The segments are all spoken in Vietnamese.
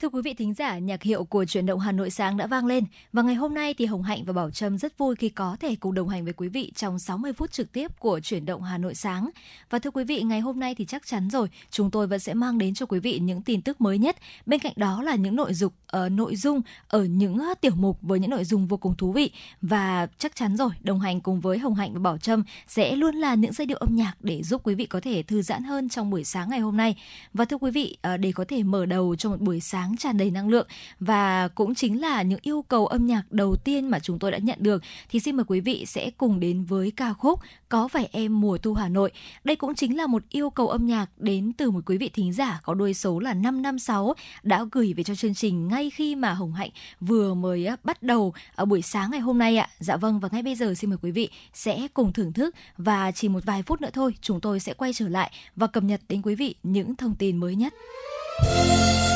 Thưa quý vị thính giả, nhạc hiệu của chuyển động Hà Nội sáng đã vang lên và ngày hôm nay thì Hồng Hạnh và Bảo Trâm rất vui khi có thể cùng đồng hành với quý vị trong 60 phút trực tiếp của chuyển động Hà Nội sáng. Và thưa quý vị, ngày hôm nay thì chắc chắn rồi, chúng tôi vẫn sẽ mang đến cho quý vị những tin tức mới nhất. Bên cạnh đó là những nội dục ở uh, nội dung ở những ờ, tiểu mục với những nội dung vô cùng thú vị và chắc chắn rồi, đồng hành cùng với Hồng Hạnh và Bảo Trâm sẽ luôn là những giai điệu âm nhạc để giúp quý vị có thể thư giãn hơn trong buổi sáng ngày hôm nay. Và thưa quý vị, uh, để có thể mở đầu cho một buổi sáng sáng tràn đầy năng lượng và cũng chính là những yêu cầu âm nhạc đầu tiên mà chúng tôi đã nhận được, thì xin mời quý vị sẽ cùng đến với ca khúc Có phải em mùa thu Hà Nội. Đây cũng chính là một yêu cầu âm nhạc đến từ một quý vị thính giả có đuôi số là 556 đã gửi về cho chương trình ngay khi mà Hồng Hạnh vừa mới à, bắt đầu ở buổi sáng ngày hôm nay ạ. Dạ vâng và ngay bây giờ xin mời quý vị sẽ cùng thưởng thức và chỉ một vài phút nữa thôi, chúng tôi sẽ quay trở lại và cập nhật đến quý vị những thông tin mới nhất. hiệu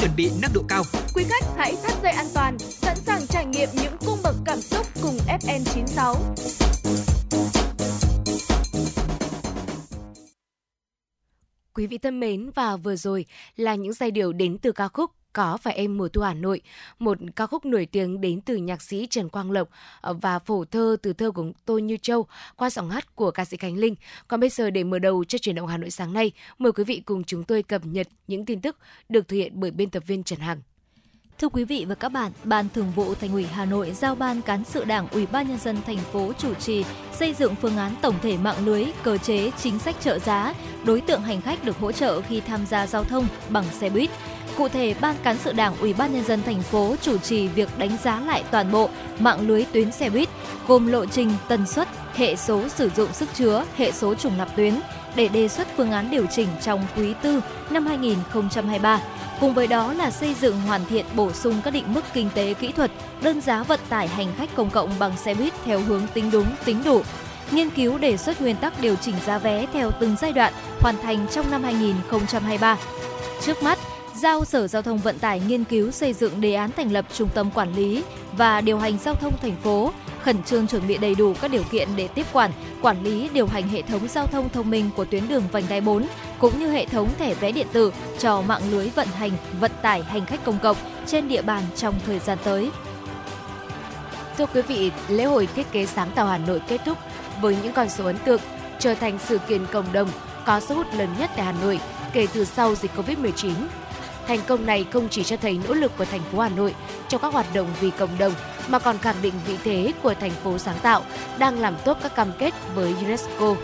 chuẩn bị nâng độ cao. Quý khách hãy thắt dây an toàn, sẵn sàng trải nghiệm những cung bậc cảm xúc cùng FM 96. Quý vị thân mến và vừa rồi là những giai điệu đến từ ca khúc có phải em mùa thu Hà Nội, một ca khúc nổi tiếng đến từ nhạc sĩ Trần Quang Lộc ờ, và phổ thơ từ thơ của Tô Như Châu qua giọng hát của ca sĩ Khánh Linh. Còn bây giờ để mở đầu cho chuyển động Hà Nội sáng nay, mời quý vị cùng chúng tôi cập nhật những tin tức được thực hiện bởi biên tập viên Trần Hằng. Thưa quý vị và các bạn, Ban Thường vụ Thành ủy Hà Nội giao Ban cán sự Đảng Ủy ban nhân dân thành phố chủ trì xây dựng phương án tổng thể mạng lưới, cơ chế, chính sách trợ giá, đối tượng hành khách được hỗ trợ khi tham gia giao thông bằng xe buýt. Cụ thể, Ban cán sự Đảng Ủy ban nhân dân thành phố chủ trì việc đánh giá lại toàn bộ mạng lưới tuyến xe buýt gồm lộ trình, tần suất, hệ số sử dụng sức chứa, hệ số trùng lặp tuyến để đề xuất phương án điều chỉnh trong quý tư năm 2023. Cùng với đó là xây dựng hoàn thiện bổ sung các định mức kinh tế kỹ thuật, đơn giá vận tải hành khách công cộng bằng xe buýt theo hướng tính đúng, tính đủ, nghiên cứu đề xuất nguyên tắc điều chỉnh giá vé theo từng giai đoạn hoàn thành trong năm 2023. Trước mắt, giao Sở Giao thông Vận tải nghiên cứu xây dựng đề án thành lập trung tâm quản lý và điều hành giao thông thành phố, khẩn trương chuẩn bị đầy đủ các điều kiện để tiếp quản, quản lý, điều hành hệ thống giao thông thông minh của tuyến đường vành đai 4 cũng như hệ thống thẻ vé điện tử cho mạng lưới vận hành vận tải hành khách công cộng trên địa bàn trong thời gian tới. Thưa quý vị, lễ hội thiết kế sáng tạo Hà Nội kết thúc với những con số ấn tượng, trở thành sự kiện cộng đồng có sức hút lớn nhất tại Hà Nội kể từ sau dịch Covid-19. Thành công này không chỉ cho thấy nỗ lực của thành phố Hà Nội trong các hoạt động vì cộng đồng mà còn khẳng định vị thế của thành phố sáng tạo đang làm tốt các cam kết với UNESCO.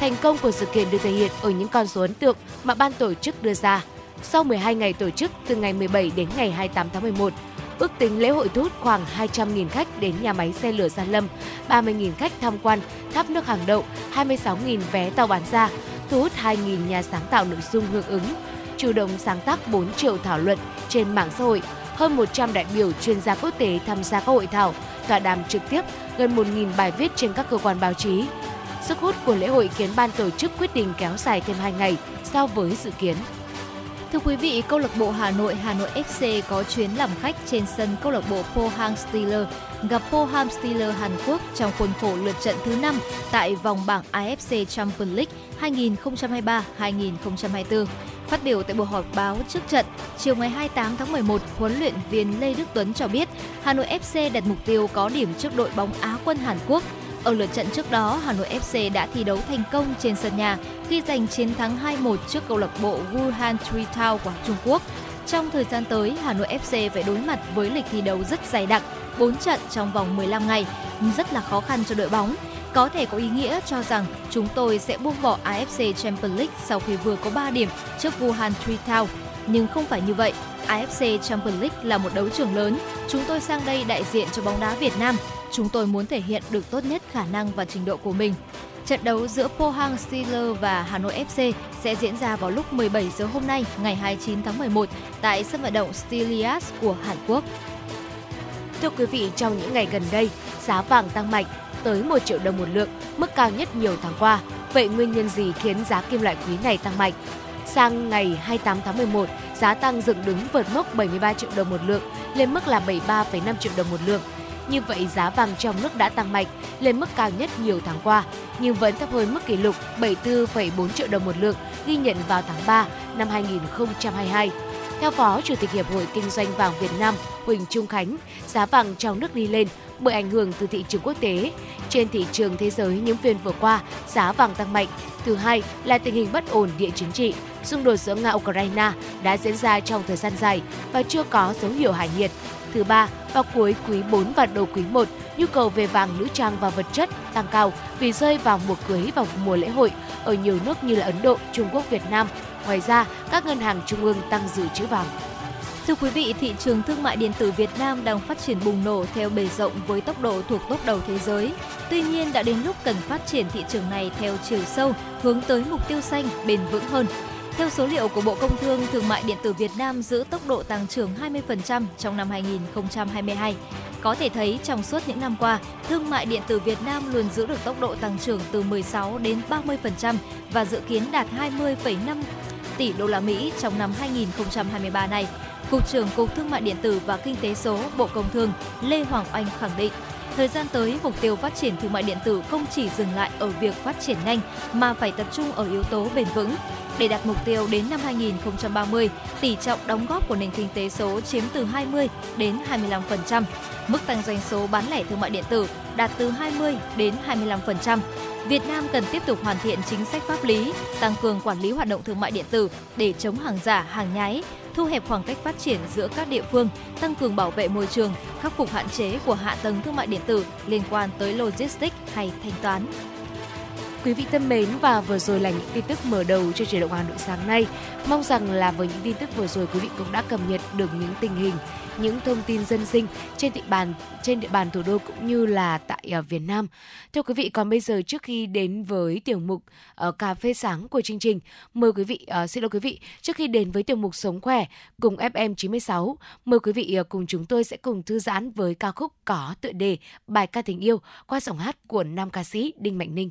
Thành công của sự kiện được thể hiện ở những con số ấn tượng mà ban tổ chức đưa ra. Sau 12 ngày tổ chức từ ngày 17 đến ngày 28 tháng 11, ước tính lễ hội thu hút khoảng 200.000 khách đến nhà máy xe lửa Gia Lâm, 30.000 khách tham quan tháp nước hàng đậu, 26.000 vé tàu bán ra, thu hút 2.000 nhà sáng tạo nội dung hưởng ứng, chủ động sáng tác 4 triệu thảo luận trên mạng xã hội, hơn 100 đại biểu chuyên gia quốc tế tham gia các hội thảo, tọa đàm trực tiếp, gần 1.000 bài viết trên các cơ quan báo chí. Sức hút của lễ hội khiến ban tổ chức quyết định kéo dài thêm 2 ngày so với dự kiến. Thưa quý vị, câu lạc bộ Hà Nội Hà Nội FC có chuyến làm khách trên sân câu lạc bộ Pohang Steelers gặp Pohang Steelers Hàn Quốc trong khuôn khổ lượt trận thứ 5 tại vòng bảng AFC Champions League 2023-2024. Phát biểu tại buổi họp báo trước trận, chiều ngày 28 tháng 11, huấn luyện viên Lê Đức Tuấn cho biết Hà Nội FC đặt mục tiêu có điểm trước đội bóng Á quân Hàn Quốc. Ở lượt trận trước đó, Hà Nội FC đã thi đấu thành công trên sân nhà khi giành chiến thắng 2-1 trước câu lạc bộ Wuhan Town của Trung Quốc. Trong thời gian tới, Hà Nội FC phải đối mặt với lịch thi đấu rất dày đặc, 4 trận trong vòng 15 ngày, rất là khó khăn cho đội bóng có thể có ý nghĩa cho rằng chúng tôi sẽ buông bỏ AFC Champions League sau khi vừa có 3 điểm trước Wuhan Town. Nhưng không phải như vậy, AFC Champions League là một đấu trường lớn, chúng tôi sang đây đại diện cho bóng đá Việt Nam, chúng tôi muốn thể hiện được tốt nhất khả năng và trình độ của mình. Trận đấu giữa Pohang Steelers và Hà Nội FC sẽ diễn ra vào lúc 17 giờ hôm nay, ngày 29 tháng 11 tại sân vận động Steelias của Hàn Quốc. Thưa quý vị, trong những ngày gần đây, giá vàng tăng mạnh tới 1 triệu đồng một lượng, mức cao nhất nhiều tháng qua. Vậy nguyên nhân gì khiến giá kim loại quý này tăng mạnh? Sang ngày 28 tháng 11, giá tăng dựng đứng vượt mốc 73 triệu đồng một lượng lên mức là 73,5 triệu đồng một lượng. Như vậy giá vàng trong nước đã tăng mạnh lên mức cao nhất nhiều tháng qua, nhưng vẫn thấp hơn mức kỷ lục 74,4 triệu đồng một lượng ghi nhận vào tháng 3 năm 2022. Theo Phó Chủ tịch Hiệp hội Kinh doanh vàng Việt Nam Huỳnh Trung Khánh, giá vàng trong nước đi lên bởi ảnh hưởng từ thị trường quốc tế. Trên thị trường thế giới những phiên vừa qua, giá vàng tăng mạnh. Thứ hai là tình hình bất ổn địa chính trị, xung đột giữa Nga Ukraine đã diễn ra trong thời gian dài và chưa có dấu hiệu hạ nhiệt. Thứ ba, vào cuối quý 4 và đầu quý 1, nhu cầu về vàng nữ trang và vật chất tăng cao vì rơi vào mùa cưới và mùa lễ hội ở nhiều nước như là Ấn Độ, Trung Quốc, Việt Nam. Ngoài ra, các ngân hàng trung ương tăng dự trữ vàng. Thưa quý vị, thị trường thương mại điện tử Việt Nam đang phát triển bùng nổ theo bề rộng với tốc độ thuộc top đầu thế giới. Tuy nhiên, đã đến lúc cần phát triển thị trường này theo chiều sâu, hướng tới mục tiêu xanh, bền vững hơn. Theo số liệu của Bộ Công Thương, thương mại điện tử Việt Nam giữ tốc độ tăng trưởng 20% trong năm 2022. Có thể thấy trong suốt những năm qua, thương mại điện tử Việt Nam luôn giữ được tốc độ tăng trưởng từ 16 đến 30% và dự kiến đạt 20,5 tỷ đô la Mỹ trong năm 2023 này. Cục trưởng Cục Thương mại điện tử và Kinh tế số Bộ Công Thương Lê Hoàng Anh khẳng định, thời gian tới mục tiêu phát triển thương mại điện tử không chỉ dừng lại ở việc phát triển nhanh mà phải tập trung ở yếu tố bền vững. Để đạt mục tiêu đến năm 2030, tỷ trọng đóng góp của nền kinh tế số chiếm từ 20 đến 25%, mức tăng doanh số bán lẻ thương mại điện tử đạt từ 20 đến 25%. Việt Nam cần tiếp tục hoàn thiện chính sách pháp lý, tăng cường quản lý hoạt động thương mại điện tử để chống hàng giả, hàng nhái, thu hẹp khoảng cách phát triển giữa các địa phương, tăng cường bảo vệ môi trường, khắc phục hạn chế của hạ tầng thương mại điện tử liên quan tới logistics hay thanh toán. Quý vị thân mến và vừa rồi là những tin tức mở đầu cho truyền động Hà Nội sáng nay. Mong rằng là với những tin tức vừa rồi quý vị cũng đã cập nhật được những tình hình, những thông tin dân sinh trên địa bàn trên địa bàn thủ đô cũng như là tại uh, Việt Nam. Thưa quý vị, còn bây giờ trước khi đến với tiểu mục uh, cà phê sáng của chương trình, mời quý vị uh, xin lỗi quý vị, trước khi đến với tiểu mục sống khỏe cùng FM 96, mời quý vị uh, cùng chúng tôi sẽ cùng thư giãn với ca khúc có tựa đề bài ca tình yêu qua giọng hát của nam ca sĩ Đinh Mạnh Ninh.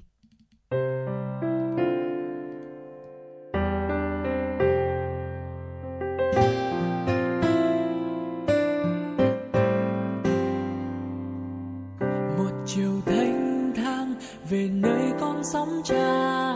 chiều nơi sóng tràn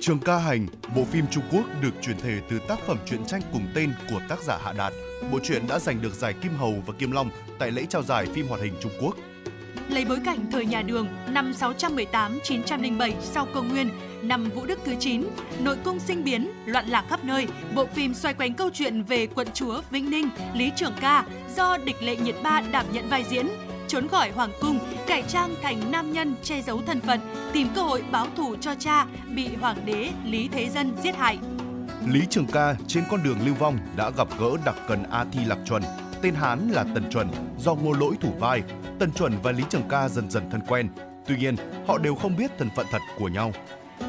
Trường ca hành, bộ phim Trung Quốc được chuyển thể từ tác phẩm truyện tranh cùng tên của tác giả Hạ Đạt. Bộ truyện đã giành được giải Kim Hầu và Kim Long tại lễ trao giải phim hoạt hình Trung Quốc. lấy bối cảnh thời nhà Đường năm 618-907 sau công nguyên, năm Vũ Đức thứ 9, nội cung sinh biến, loạn lạc khắp nơi, bộ phim xoay quanh câu chuyện về quận chúa Vĩnh Ninh, Lý Trường Ca do địch lệ nhiệt ba đảm nhận vai diễn, trốn khỏi hoàng cung, cải trang thành nam nhân che giấu thân phận, tìm cơ hội báo thù cho cha bị hoàng đế Lý Thế Dân giết hại. Lý Trường Ca trên con đường lưu vong đã gặp gỡ đặc cần A Thi Lạc Chuẩn, tên Hán là Tần Chuẩn, do Ngô Lỗi thủ vai. Tần Chuẩn và Lý Trường Ca dần dần thân quen. Tuy nhiên, họ đều không biết thân phận thật của nhau.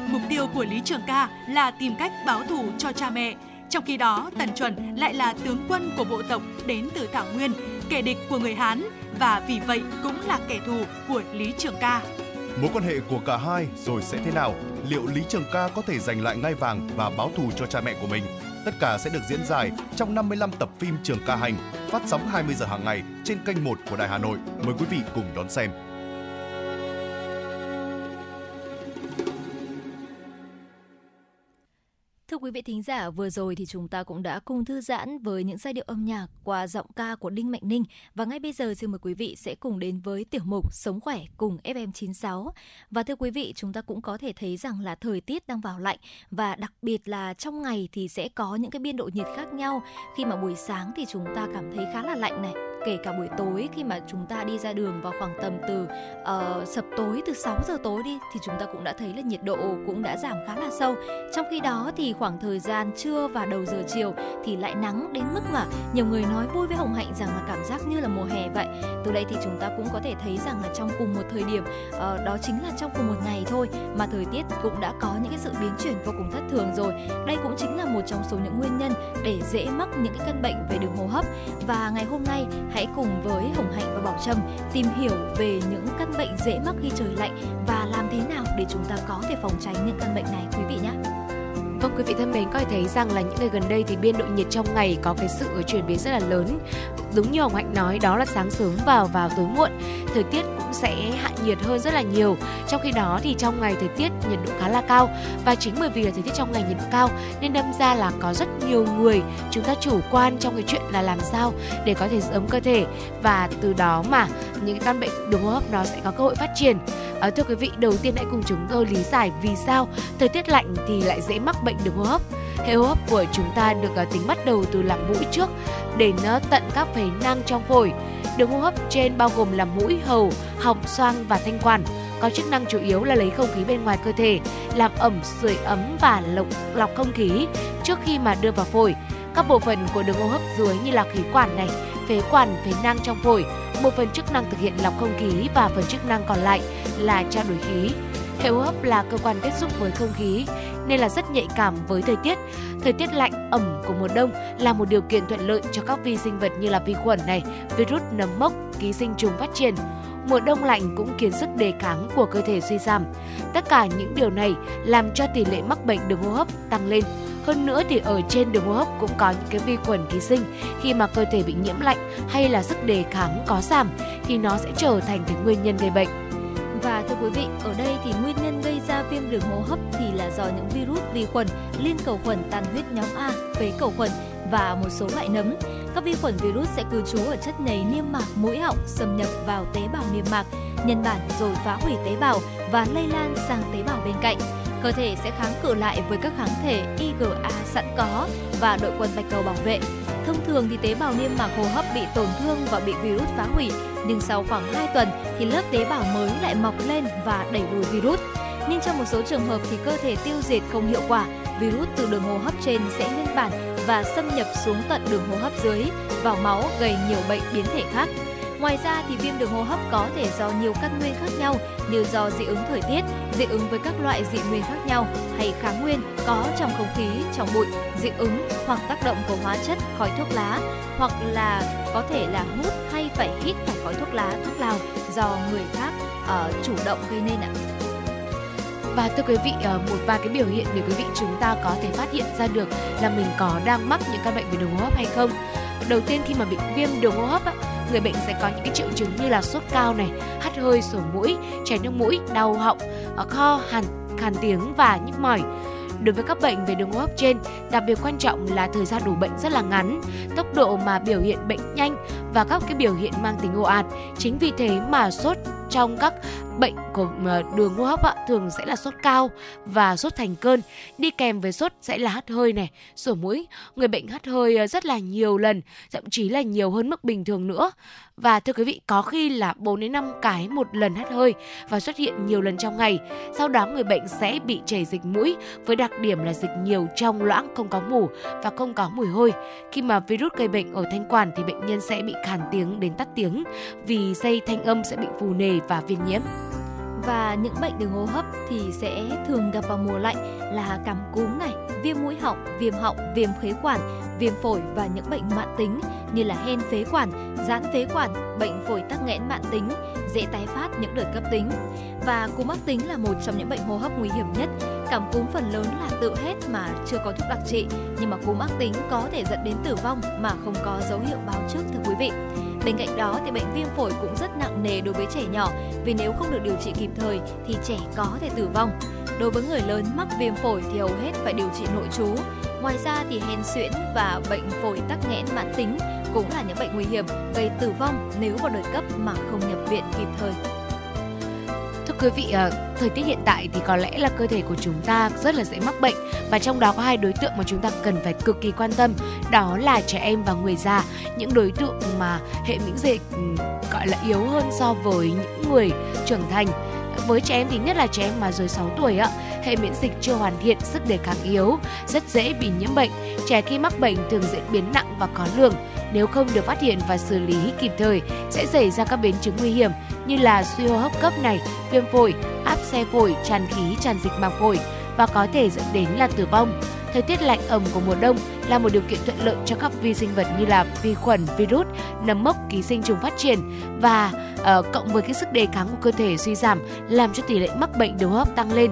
Mục tiêu của Lý Trường Ca là tìm cách báo thù cho cha mẹ. Trong khi đó, Tần Chuẩn lại là tướng quân của bộ tộc đến từ Thảo Nguyên, kẻ địch của người Hán và vì vậy cũng là kẻ thù của Lý Trường Ca. Mối quan hệ của cả hai rồi sẽ thế nào? Liệu Lý Trường Ca có thể giành lại ngai vàng và báo thù cho cha mẹ của mình? Tất cả sẽ được diễn giải trong 55 tập phim Trường Ca Hành, phát sóng 20 giờ hàng ngày trên kênh 1 của Đài Hà Nội. Mời quý vị cùng đón xem. Quý vị thính giả, vừa rồi thì chúng ta cũng đã cùng thư giãn với những giai điệu âm nhạc qua giọng ca của Đinh Mạnh Ninh và ngay bây giờ xin mời quý vị sẽ cùng đến với tiểu mục Sống khỏe cùng FM96. Và thưa quý vị, chúng ta cũng có thể thấy rằng là thời tiết đang vào lạnh và đặc biệt là trong ngày thì sẽ có những cái biên độ nhiệt khác nhau. Khi mà buổi sáng thì chúng ta cảm thấy khá là lạnh này, kể cả buổi tối khi mà chúng ta đi ra đường vào khoảng tầm từ uh, sập tối từ 6 giờ tối đi thì chúng ta cũng đã thấy là nhiệt độ cũng đã giảm khá là sâu. Trong khi đó thì khoảng thời gian trưa và đầu giờ chiều thì lại nắng đến mức mà nhiều người nói vui với Hồng Hạnh rằng là cảm giác như là mùa hè vậy. Từ đây thì chúng ta cũng có thể thấy rằng là trong cùng một thời điểm uh, đó chính là trong cùng một ngày thôi mà thời tiết cũng đã có những cái sự biến chuyển vô cùng thất thường rồi. Đây cũng chính là một trong số những nguyên nhân để dễ mắc những cái căn bệnh về đường hô hấp. Và ngày hôm nay hãy cùng với Hồng Hạnh và Bảo Trâm tìm hiểu về những căn bệnh dễ mắc khi trời lạnh và làm thế nào để chúng ta có thể phòng tránh những căn bệnh này quý vị nhé. Vâng quý vị thân mến, có thể thấy rằng là những ngày gần đây thì biên độ nhiệt trong ngày có cái sự chuyển biến rất là lớn. Đúng như Hồng Hạnh nói, đó là sáng sớm vào vào tối muộn, thời tiết cũng sẽ hạ nhiệt hơn rất là nhiều. Trong khi đó thì trong ngày thời tiết nhiệt độ khá là cao và chính bởi vì là thời tiết trong ngày nhiệt độ cao nên đâm ra là có rất nhiều người chúng ta chủ quan trong cái chuyện là làm sao để có thể giữ ấm cơ thể và từ đó mà những cái căn bệnh đường hô hấp nó sẽ có cơ hội phát triển. À, thưa quý vị, đầu tiên hãy cùng chúng tôi lý giải vì sao thời tiết lạnh thì lại dễ mắc bệnh đường hô hấp. Hệ hô hấp của chúng ta được à, tính bắt đầu từ làm mũi trước đến tận các phế nang trong phổi. Đường hô hấp trên bao gồm là mũi, hầu, họng, xoang và thanh quản có chức năng chủ yếu là lấy không khí bên ngoài cơ thể, làm ẩm, sưởi ấm và lọc, lọc không khí trước khi mà đưa vào phổi. Các bộ phận của đường hô hấp dưới như là khí quản này, phế quản, phế nang trong phổi, một phần chức năng thực hiện lọc không khí và phần chức năng còn lại là trao đổi khí. Hệ hô hấp là cơ quan tiếp xúc với không khí nên là rất nhạy cảm với thời tiết. Thời tiết lạnh, ẩm của mùa đông là một điều kiện thuận lợi cho các vi sinh vật như là vi khuẩn này, virus, nấm mốc, ký sinh trùng phát triển. Mùa đông lạnh cũng khiến sức đề kháng của cơ thể suy giảm. Tất cả những điều này làm cho tỷ lệ mắc bệnh đường hô hấp tăng lên. Hơn nữa thì ở trên đường hô hấp cũng có những cái vi khuẩn ký sinh. Khi mà cơ thể bị nhiễm lạnh hay là sức đề kháng có giảm thì nó sẽ trở thành cái nguyên nhân gây bệnh. Và thưa quý vị, ở đây thì nguyên nhân gây ra viêm đường hô hấp thì là do những virus, vi khuẩn, liên cầu khuẩn tan huyết nhóm A, phế cầu khuẩn và một số loại nấm. Các vi khuẩn virus sẽ cư trú ở chất nhầy niêm mạc mũi họng, xâm nhập vào tế bào niêm mạc, nhân bản rồi phá hủy tế bào và lây lan sang tế bào bên cạnh. Cơ thể sẽ kháng cự lại với các kháng thể IgA sẵn có và đội quân bạch cầu bảo vệ. Thông thường thì tế bào niêm mạc hô hấp bị tổn thương và bị virus phá hủy, nhưng sau khoảng 2 tuần thì lớp tế bào mới lại mọc lên và đẩy lùi virus. Nhưng trong một số trường hợp thì cơ thể tiêu diệt không hiệu quả, virus từ đường hô hấp trên sẽ nhân bản và xâm nhập xuống tận đường hô hấp dưới, vào máu gây nhiều bệnh biến thể khác. Ngoài ra thì viêm đường hô hấp có thể do nhiều căn nguyên khác nhau như do dị ứng thời tiết, dị ứng với các loại dị nguyên khác nhau hay kháng nguyên có trong không khí, trong bụi, dị ứng hoặc tác động của hóa chất, khói thuốc lá hoặc là có thể là hút hay phải hít phải khói thuốc lá, thuốc lào do người khác uh, chủ động gây nên ạ. Và thưa quý vị, ờ, một vài cái biểu hiện để quý vị chúng ta có thể phát hiện ra được là mình có đang mắc những căn bệnh về đường hô hấp hay không. Đầu tiên khi mà bị viêm đường hô hấp người bệnh sẽ có những cái triệu chứng như là sốt cao này, hắt hơi, sổ mũi, chảy nước mũi, đau họng, ờ, kho, hàn, khàn tiếng và nhức mỏi. Đối với các bệnh về đường hô hấp trên, đặc biệt quan trọng là thời gian đủ bệnh rất là ngắn, tốc độ mà biểu hiện bệnh nhanh và các cái biểu hiện mang tính ồ ạt. Chính vì thế mà sốt trong các bệnh của ờ, đường hô hấp thường sẽ là sốt cao và sốt thành cơn. Đi kèm với sốt sẽ là hắt hơi này, sổ mũi. Người bệnh hắt hơi ờ, rất là nhiều lần, thậm chí là nhiều hơn mức bình thường nữa và thưa quý vị có khi là 4 đến 5 cái một lần hắt hơi và xuất hiện nhiều lần trong ngày. Sau đó người bệnh sẽ bị chảy dịch mũi với đặc điểm là dịch nhiều trong loãng không có mủ và không có mùi hôi. Khi mà virus gây bệnh ở thanh quản thì bệnh nhân sẽ bị khàn tiếng đến tắt tiếng vì dây thanh âm sẽ bị phù nề và viêm nhiễm. Và những bệnh đường hô hấp thì sẽ thường gặp vào mùa lạnh là cảm cúm này, viêm mũi họng, viêm họng, viêm phế quản, viêm phổi và những bệnh mãn tính như là hen phế quản, giãn phế quản, bệnh phổi tắc nghẽn mãn tính, dễ tái phát những đợt cấp tính. Và cúm mắc tính là một trong những bệnh hô hấp nguy hiểm nhất. Cảm cúm phần lớn là tự hết mà chưa có thuốc đặc trị, nhưng mà cúm ác tính có thể dẫn đến tử vong mà không có dấu hiệu báo trước thưa quý vị. Bên cạnh đó thì bệnh viêm phổi cũng rất nặng nề đối với trẻ nhỏ vì nếu không được điều trị kịp thời thì trẻ có thể tử vong. Đối với người lớn mắc viêm phổi thì hầu hết phải điều trị nội trú. Ngoài ra thì hen suyễn và bệnh phổi tắc nghẽn mãn tính cũng là những bệnh nguy hiểm gây tử vong nếu vào đợt cấp mà không nhập viện kịp thời quý vị, ờ, thời tiết hiện tại thì có lẽ là cơ thể của chúng ta rất là dễ mắc bệnh và trong đó có hai đối tượng mà chúng ta cần phải cực kỳ quan tâm, đó là trẻ em và người già, những đối tượng mà hệ miễn dịch ừ, gọi là yếu hơn so với những người trưởng thành. Với trẻ em thì nhất là trẻ em mà dưới 6 tuổi ạ, hệ miễn dịch chưa hoàn thiện, sức đề kháng yếu, rất dễ bị nhiễm bệnh. Trẻ khi mắc bệnh thường diễn biến nặng và khó lường. Nếu không được phát hiện và xử lý kịp thời, sẽ xảy ra các biến chứng nguy hiểm như là suy hô hấp cấp này, viêm phổi, áp xe phổi, tràn khí, tràn dịch màng phổi và có thể dẫn đến là tử vong. Thời tiết lạnh ẩm của mùa đông là một điều kiện thuận lợi cho các vi sinh vật như là vi khuẩn, virus, nấm mốc, ký sinh trùng phát triển và uh, cộng với cái sức đề kháng của cơ thể suy giảm làm cho tỷ lệ mắc bệnh đường hô hấp tăng lên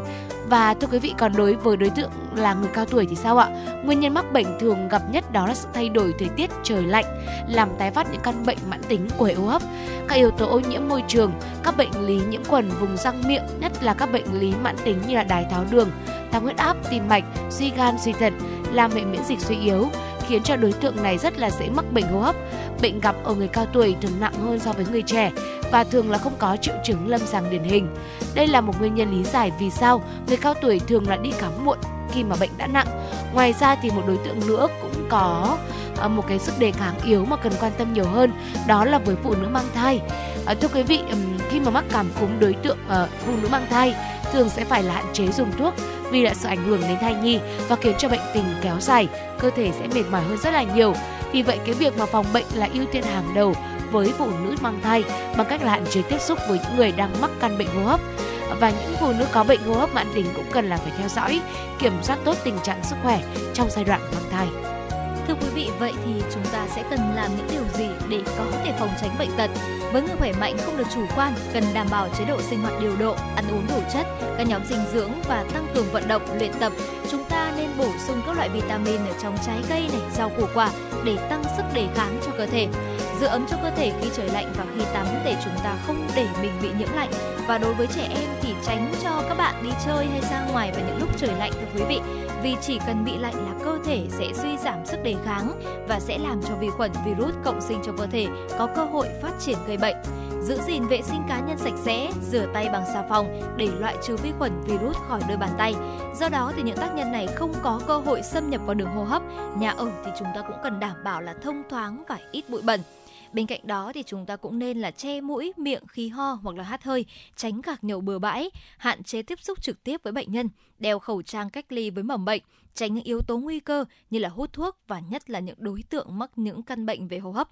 và thưa quý vị còn đối với đối tượng là người cao tuổi thì sao ạ? Nguyên nhân mắc bệnh thường gặp nhất đó là sự thay đổi thời tiết trời lạnh, làm tái phát những căn bệnh mãn tính của hệ hô hấp, các yếu tố ô nhiễm môi trường, các bệnh lý nhiễm khuẩn vùng răng miệng, nhất là các bệnh lý mãn tính như là đái tháo đường, tăng huyết áp, tim mạch, suy gan, suy thận, làm hệ miễn dịch suy yếu, khiến cho đối tượng này rất là dễ mắc bệnh hô hấp. Bệnh gặp ở người cao tuổi thường nặng hơn so với người trẻ và thường là không có triệu chứng lâm sàng điển hình. Đây là một nguyên nhân lý giải vì sao người cao tuổi thường là đi khám muộn khi mà bệnh đã nặng. Ngoài ra thì một đối tượng nữa cũng có ờ, một cái sức đề kháng yếu mà cần quan tâm nhiều hơn đó là với phụ nữ mang thai. À, thưa quý vị, khi mà mắc cảm cúm đối tượng ờ, phụ nữ mang thai thường sẽ phải là hạn chế dùng thuốc vì đã sự ảnh hưởng đến thai nhi và khiến cho bệnh tình kéo dài, cơ thể sẽ mệt mỏi hơn rất là nhiều. Vì vậy cái việc mà phòng bệnh là ưu tiên hàng đầu với phụ nữ mang thai bằng cách là hạn chế tiếp xúc với những người đang mắc căn bệnh hô hấp và những phụ nữ có bệnh hô hấp mãn tính cũng cần là phải theo dõi, kiểm soát tốt tình trạng sức khỏe trong giai đoạn mang thai. Thưa quý vị, vậy thì chúng ta sẽ cần làm những điều gì để có thể phòng tránh bệnh tật? Với người khỏe mạnh không được chủ quan, cần đảm bảo chế độ sinh hoạt điều độ, ăn uống đủ chất, các nhóm dinh dưỡng và tăng cường vận động, luyện tập. Chúng ta nên bổ sung các loại vitamin ở trong trái cây này, rau củ quả để tăng sức đề kháng cho cơ thể giữ ấm cho cơ thể khi trời lạnh và khi tắm để chúng ta không để mình bị nhiễm lạnh và đối với trẻ em thì tránh cho các bạn đi chơi hay ra ngoài vào những lúc trời lạnh thưa quý vị vì chỉ cần bị lạnh là cơ thể sẽ suy giảm sức đề kháng và sẽ làm cho vi khuẩn virus cộng sinh trong cơ thể có cơ hội phát triển gây bệnh giữ gìn vệ sinh cá nhân sạch sẽ, rửa tay bằng xà phòng để loại trừ vi khuẩn virus khỏi đôi bàn tay. Do đó thì những tác nhân này không có cơ hội xâm nhập vào đường hô hấp. Nhà ở thì chúng ta cũng cần đảm bảo là thông thoáng và ít bụi bẩn. Bên cạnh đó thì chúng ta cũng nên là che mũi, miệng khi ho hoặc là hắt hơi, tránh gạc nhậu bừa bãi, hạn chế tiếp xúc trực tiếp với bệnh nhân, đeo khẩu trang cách ly với mầm bệnh, tránh những yếu tố nguy cơ như là hút thuốc và nhất là những đối tượng mắc những căn bệnh về hô hấp.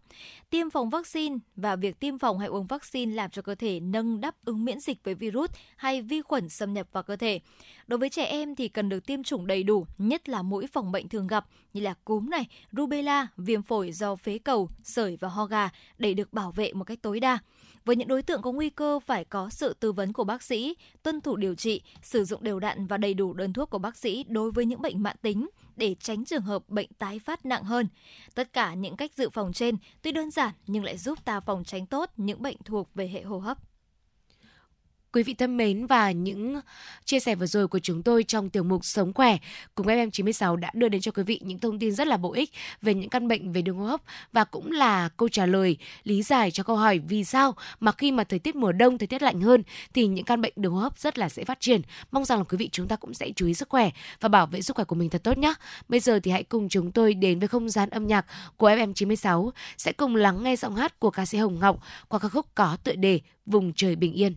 Tiêm phòng vaccine và việc tiêm phòng hay uống vaccine làm cho cơ thể nâng đáp ứng miễn dịch với virus hay vi khuẩn xâm nhập vào cơ thể. Đối với trẻ em thì cần được tiêm chủng đầy đủ, nhất là mũi phòng bệnh thường gặp như là cúm này, rubella, viêm phổi do phế cầu, sởi và ho gà để được bảo vệ một cách tối đa. Với những đối tượng có nguy cơ phải có sự tư vấn của bác sĩ, tuân thủ điều trị, sử dụng đều đặn và đầy đủ đơn thuốc của bác sĩ đối với những bệnh mãn tính để tránh trường hợp bệnh tái phát nặng hơn. Tất cả những cách dự phòng trên tuy đơn giản nhưng lại giúp ta phòng tránh tốt những bệnh thuộc về hệ hô hấp. Quý vị thân mến và những chia sẻ vừa rồi của chúng tôi trong tiểu mục Sống khỏe cùng FM96 đã đưa đến cho quý vị những thông tin rất là bổ ích về những căn bệnh về đường hô hấp và cũng là câu trả lời lý giải cho câu hỏi vì sao mà khi mà thời tiết mùa đông, thời tiết lạnh hơn thì những căn bệnh đường hô hấp rất là dễ phát triển. Mong rằng là quý vị chúng ta cũng sẽ chú ý sức khỏe và bảo vệ sức khỏe của mình thật tốt nhé. Bây giờ thì hãy cùng chúng tôi đến với không gian âm nhạc của FM96 sẽ cùng lắng nghe giọng hát của ca sĩ Hồng Ngọc qua ca khúc có tựa đề Vùng trời bình yên.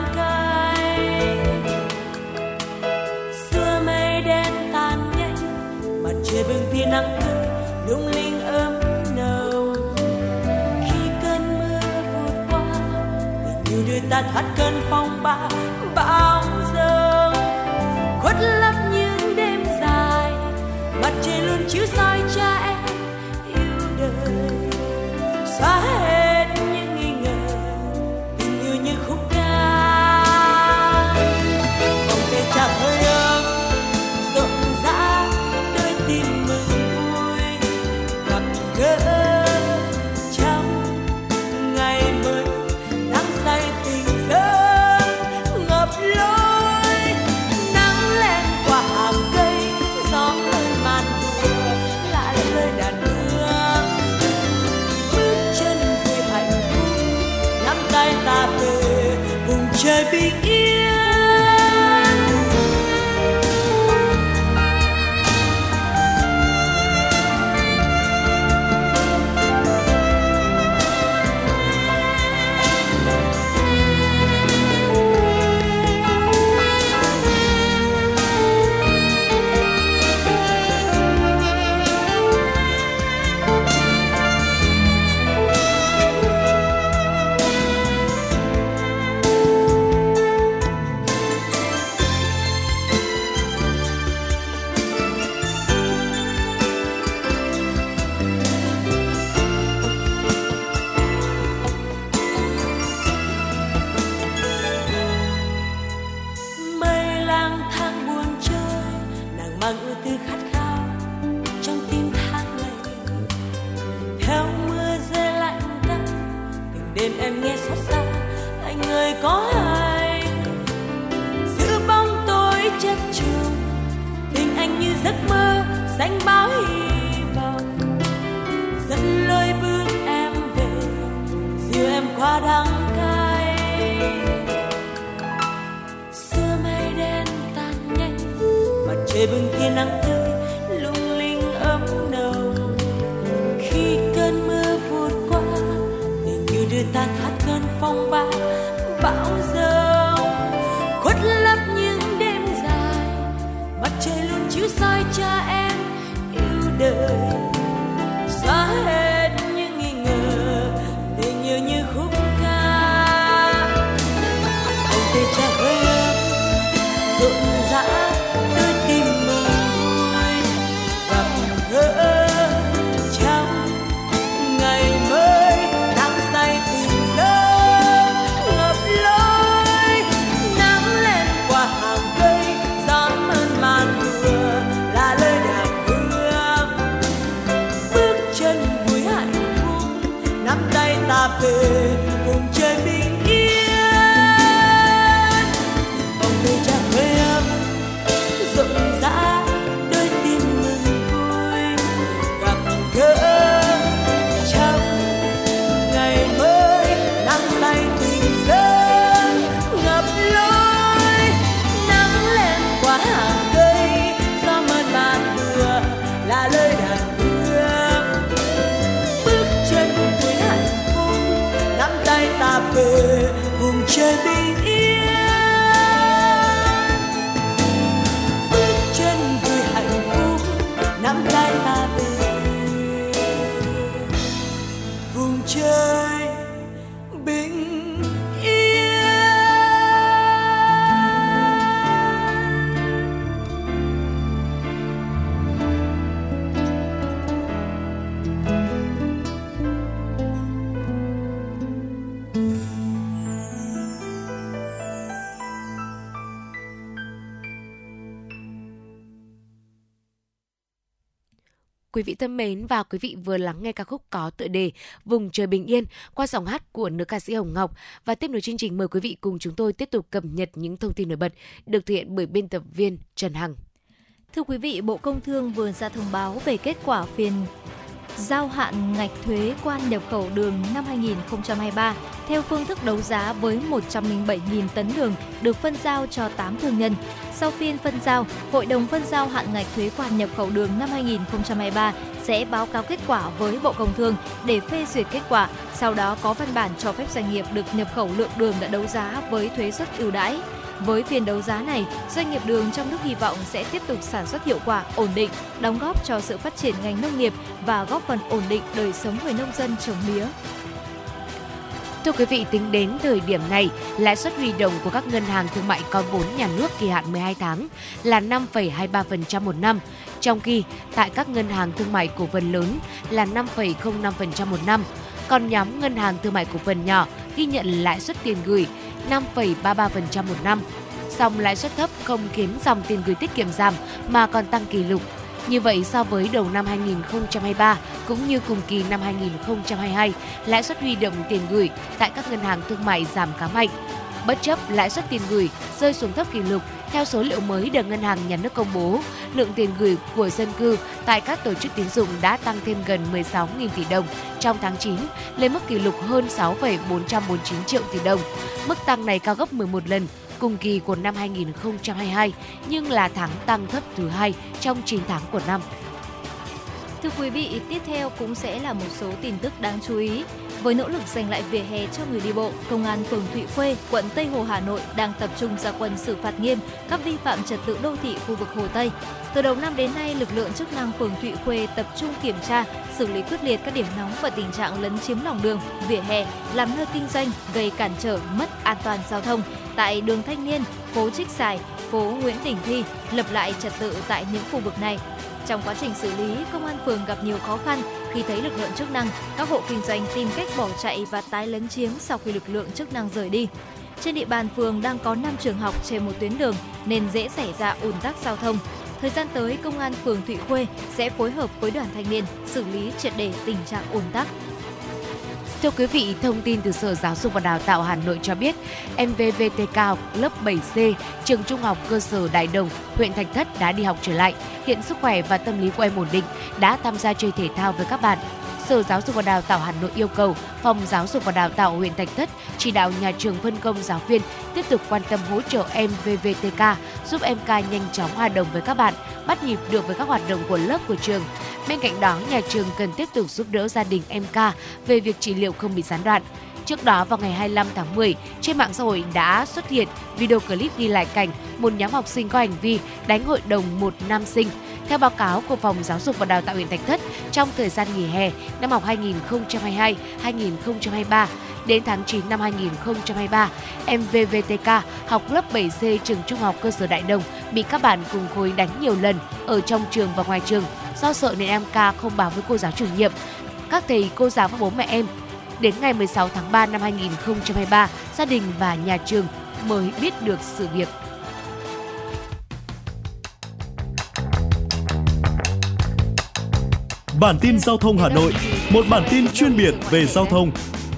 nắng tư lung linh ấm nâu khi cơn mưa vượt qua tình yêu đưa ta thoát cơn phong ba, bão giông khuất lấp thân mến và quý vị vừa lắng nghe ca khúc có tựa đề Vùng trời bình yên qua giọng hát của nữ ca sĩ Hồng Ngọc và tiếp nối chương trình mời quý vị cùng chúng tôi tiếp tục cập nhật những thông tin nổi bật được thực hiện bởi biên tập viên Trần Hằng. Thưa quý vị, Bộ Công Thương vừa ra thông báo về kết quả phiên giao hạn ngạch thuế quan nhập khẩu đường năm 2023 theo phương thức đấu giá với 107.000 tấn đường được phân giao cho 8 thương nhân. Sau phiên phân giao, Hội đồng phân giao hạn ngạch thuế quan nhập khẩu đường năm 2023 sẽ báo cáo kết quả với Bộ Công Thương để phê duyệt kết quả, sau đó có văn bản cho phép doanh nghiệp được nhập khẩu lượng đường đã đấu giá với thuế suất ưu đãi. Với phiên đấu giá này, doanh nghiệp đường trong nước hy vọng sẽ tiếp tục sản xuất hiệu quả, ổn định, đóng góp cho sự phát triển ngành nông nghiệp và góp phần ổn định đời sống người nông dân trồng mía. Thưa quý vị, tính đến thời điểm này, lãi suất huy động của các ngân hàng thương mại có vốn nhà nước kỳ hạn 12 tháng là 5,23% một năm, trong khi tại các ngân hàng thương mại cổ phần lớn là 5,05% một năm. Còn nhóm ngân hàng thương mại cổ phần nhỏ ghi nhận lãi suất tiền gửi 5,33% một năm. Song lãi suất thấp không khiến dòng tiền gửi tiết kiệm giảm mà còn tăng kỷ lục. Như vậy so với đầu năm 2023 cũng như cùng kỳ năm 2022, lãi suất huy động tiền gửi tại các ngân hàng thương mại giảm khá mạnh. Bất chấp lãi suất tiền gửi rơi xuống thấp kỷ lục, theo số liệu mới được Ngân hàng Nhà nước công bố, lượng tiền gửi của dân cư tại các tổ chức tín dụng đã tăng thêm gần 16.000 tỷ đồng trong tháng 9, lên mức kỷ lục hơn 6,449 triệu tỷ đồng. Mức tăng này cao gấp 11 lần cùng kỳ của năm 2022, nhưng là tháng tăng thấp thứ hai trong 9 tháng của năm. Thưa quý vị, tiếp theo cũng sẽ là một số tin tức đáng chú ý. Với nỗ lực giành lại vỉa hè cho người đi bộ, Công an phường Thụy Khuê, quận Tây Hồ, Hà Nội đang tập trung ra quân xử phạt nghiêm các vi phạm trật tự đô thị khu vực Hồ Tây. Từ đầu năm đến nay, lực lượng chức năng phường Thụy Khuê tập trung kiểm tra, xử lý quyết liệt các điểm nóng và tình trạng lấn chiếm lòng đường, vỉa hè, làm nơi kinh doanh gây cản trở mất an toàn giao thông tại đường Thanh Niên, phố Trích Xài, phố Nguyễn Đình Thi, lập lại trật tự tại những khu vực này. Trong quá trình xử lý, công an phường gặp nhiều khó khăn khi thấy lực lượng chức năng, các hộ kinh doanh tìm cách bỏ chạy và tái lấn chiếm sau khi lực lượng chức năng rời đi. Trên địa bàn phường đang có 5 trường học trên một tuyến đường nên dễ xảy ra ùn tắc giao thông. Thời gian tới, công an phường Thụy Khuê sẽ phối hợp với đoàn thanh niên xử lý triệt để tình trạng ùn tắc. Thưa quý vị, thông tin từ Sở Giáo dục và Đào tạo Hà Nội cho biết, MVVTK học lớp 7C, trường Trung học cơ sở Đại Đồng, huyện Thạch Thất đã đi học trở lại. Hiện sức khỏe và tâm lý của em ổn định, đã tham gia chơi thể thao với các bạn. Sở Giáo dục và Đào tạo Hà Nội yêu cầu Phòng Giáo dục và Đào tạo huyện Thạch Thất chỉ đạo nhà trường phân công giáo viên tiếp tục quan tâm hỗ trợ em VVTK, giúp em ca nhanh chóng hòa đồng với các bạn, bắt nhịp được với các hoạt động của lớp của trường. Bên cạnh đó, nhà trường cần tiếp tục giúp đỡ gia đình em K về việc trị liệu không bị gián đoạn. Trước đó vào ngày 25 tháng 10, trên mạng xã hội đã xuất hiện video clip ghi lại cảnh một nhóm học sinh có hành vi đánh hội đồng một nam sinh. Theo báo cáo của Phòng Giáo dục và Đào tạo huyện Thạch Thất, trong thời gian nghỉ hè năm học 2022-2023 đến tháng 9 năm 2023, em VVTK học lớp 7C trường Trung học cơ sở Đại Đồng bị các bạn cùng khối đánh nhiều lần ở trong trường và ngoài trường. Do sợ nên em K không báo với cô giáo chủ nhiệm, các thầy cô giáo và bố mẹ em Đến ngày 16 tháng 3 năm 2023, gia đình và nhà trường mới biết được sự việc. Bản tin giao thông Hà Nội, một bản tin chuyên biệt về giao thông.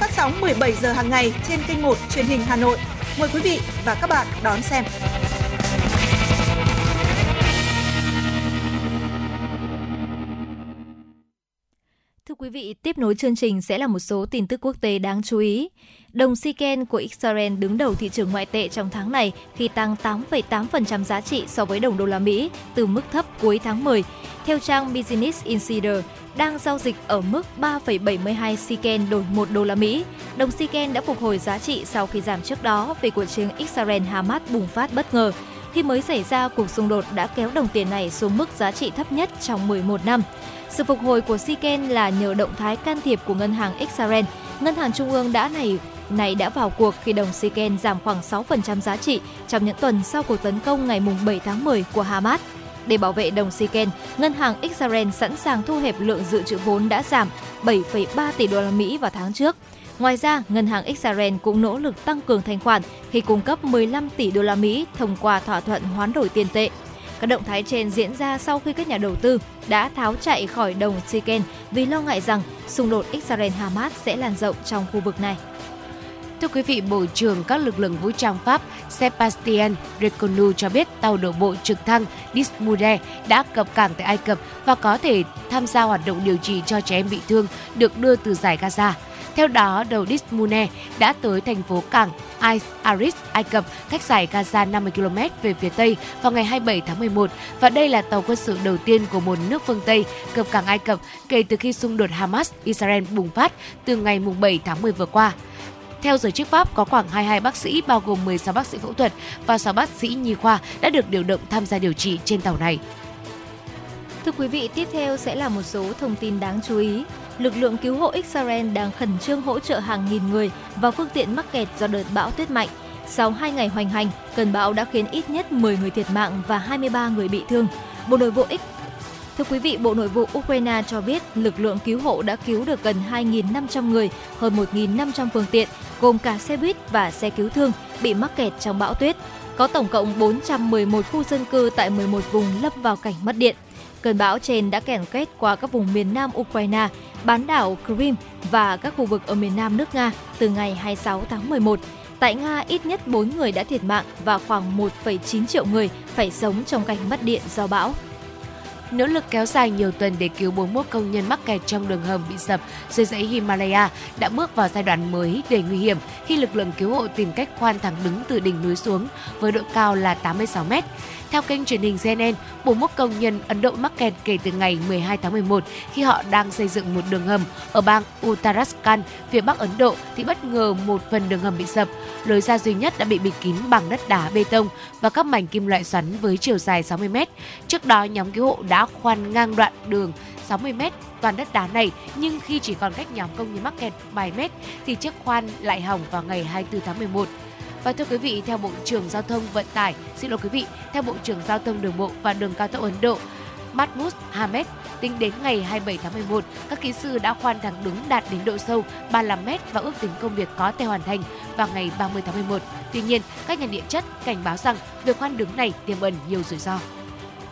Phát sóng 17 giờ hàng ngày trên kênh 1 truyền hình Hà Nội. Mời quý vị và các bạn đón xem. Thưa quý vị, tiếp nối chương trình sẽ là một số tin tức quốc tế đáng chú ý. Đồng Siken của Israel đứng đầu thị trường ngoại tệ trong tháng này khi tăng 8,8% giá trị so với đồng đô la Mỹ từ mức thấp cuối tháng 10. Theo trang Business Insider, đang giao dịch ở mức 3,72 Siken đổi 1 đô la Mỹ. Đồng Siken đã phục hồi giá trị sau khi giảm trước đó vì cuộc chiến Israel-Hamas bùng phát bất ngờ khi mới xảy ra cuộc xung đột đã kéo đồng tiền này xuống mức giá trị thấp nhất trong 11 năm. Sự phục hồi của Siken là nhờ động thái can thiệp của ngân hàng Israel. Ngân hàng trung ương đã này này đã vào cuộc khi đồng Siken giảm khoảng 6% giá trị trong những tuần sau cuộc tấn công ngày 7 tháng 10 của Hamas. Để bảo vệ đồng Siken, ngân hàng Israel sẵn sàng thu hẹp lượng dự trữ vốn đã giảm 7,3 tỷ đô la Mỹ vào tháng trước. Ngoài ra, ngân hàng Israel cũng nỗ lực tăng cường thanh khoản khi cung cấp 15 tỷ đô la Mỹ thông qua thỏa thuận hoán đổi tiền tệ. Các động thái trên diễn ra sau khi các nhà đầu tư đã tháo chạy khỏi đồng Siken vì lo ngại rằng xung đột Israel-Hamas sẽ lan rộng trong khu vực này. Thưa quý vị, Bộ trưởng các lực lượng vũ trang Pháp Sebastien Reconu cho biết tàu đổ bộ trực thăng Dismude đã cập cảng tại Ai Cập và có thể tham gia hoạt động điều trị cho trẻ em bị thương được đưa từ giải Gaza. Theo đó, đầu Dismune đã tới thành phố cảng Ais Aris, Ai Cập, cách giải Gaza 50 km về phía Tây vào ngày 27 tháng 11 và đây là tàu quân sự đầu tiên của một nước phương Tây cập cảng Ai Cập kể từ khi xung đột Hamas-Israel bùng phát từ ngày 7 tháng 10 vừa qua. Theo giới chức Pháp, có khoảng 22 bác sĩ bao gồm 16 bác sĩ phẫu thuật và 6 bác sĩ nhi khoa đã được điều động tham gia điều trị trên tàu này. Thưa quý vị, tiếp theo sẽ là một số thông tin đáng chú ý. Lực lượng cứu hộ Israel đang khẩn trương hỗ trợ hàng nghìn người và phương tiện mắc kẹt do đợt bão tuyết mạnh. Sau 2 ngày hoành hành, cơn bão đã khiến ít nhất 10 người thiệt mạng và 23 người bị thương. Bộ Nội vụ X Thưa quý vị, Bộ Nội vụ Ukraine cho biết lực lượng cứu hộ đã cứu được gần 2.500 người, hơn 1.500 phương tiện, gồm cả xe buýt và xe cứu thương bị mắc kẹt trong bão tuyết. Có tổng cộng 411 khu dân cư tại 11 vùng lâm vào cảnh mất điện. Cơn bão trên đã kèn kết qua các vùng miền nam Ukraine, bán đảo Crimea và các khu vực ở miền nam nước Nga từ ngày 26 tháng 11. Tại Nga, ít nhất 4 người đã thiệt mạng và khoảng 1,9 triệu người phải sống trong cảnh mất điện do bão. Nỗ lực kéo dài nhiều tuần để cứu 41 công nhân mắc kẹt trong đường hầm bị sập dưới dãy Himalaya đã bước vào giai đoạn mới đầy nguy hiểm khi lực lượng cứu hộ tìm cách khoan thẳng đứng từ đỉnh núi xuống với độ cao là 86 mét. Theo kênh truyền hình CNN, 41 công nhân Ấn Độ mắc kẹt kể từ ngày 12 tháng 11 khi họ đang xây dựng một đường hầm ở bang Uttarakhand, phía bắc Ấn Độ thì bất ngờ một phần đường hầm bị sập. Lối ra duy nhất đã bị bịt kín bằng đất đá bê tông và các mảnh kim loại xoắn với chiều dài 60 mét. Trước đó, nhóm cứu hộ đã khoan ngang đoạn đường 60 mét toàn đất đá này nhưng khi chỉ còn cách nhóm công nhân mắc kẹt vài mét thì chiếc khoan lại hỏng vào ngày 24 tháng 11. Và thưa quý vị, theo Bộ trưởng Giao thông Vận tải, xin lỗi quý vị, theo Bộ trưởng Giao thông Đường bộ và Đường cao tốc Ấn Độ, Mahmood Hamed, tính đến ngày 27 tháng 11, các kỹ sư đã khoan thẳng đứng đạt đến độ sâu 35 mét và ước tính công việc có thể hoàn thành vào ngày 30 tháng 11. Tuy nhiên, các nhà địa chất cảnh báo rằng việc khoan đứng này tiềm ẩn nhiều rủi ro.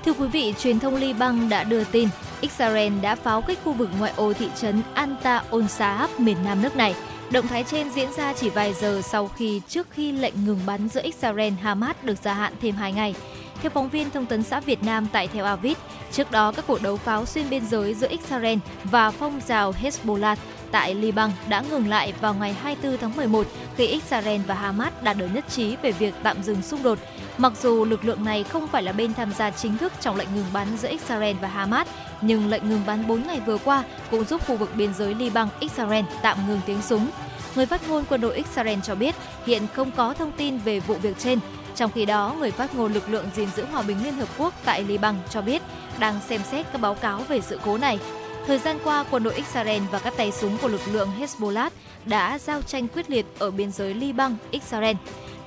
Thưa quý vị, truyền thông Liban đã đưa tin Israel đã pháo kích khu vực ngoại ô thị trấn Anta Onsahab miền nam nước này. Động thái trên diễn ra chỉ vài giờ sau khi trước khi lệnh ngừng bắn giữa Israel Hamas được gia hạn thêm 2 ngày. Theo phóng viên thông tấn xã Việt Nam tại Tel Aviv, trước đó các cuộc đấu pháo xuyên biên giới giữa Israel và phong trào Hezbollah tại Liban đã ngừng lại vào ngày 24 tháng 11 khi Israel và Hamas đạt được nhất trí về việc tạm dừng xung đột. Mặc dù lực lượng này không phải là bên tham gia chính thức trong lệnh ngừng bắn giữa Israel và Hamas, nhưng lệnh ngừng bắn 4 ngày vừa qua cũng giúp khu vực biên giới Liban-Israel tạm ngừng tiếng súng. Người phát ngôn quân đội Israel cho biết hiện không có thông tin về vụ việc trên. Trong khi đó, người phát ngôn lực lượng gìn giữ hòa bình Liên Hợp Quốc tại Liban cho biết đang xem xét các báo cáo về sự cố này. Thời gian qua, quân đội Israel và các tay súng của lực lượng Hezbollah đã giao tranh quyết liệt ở biên giới Liban, Israel.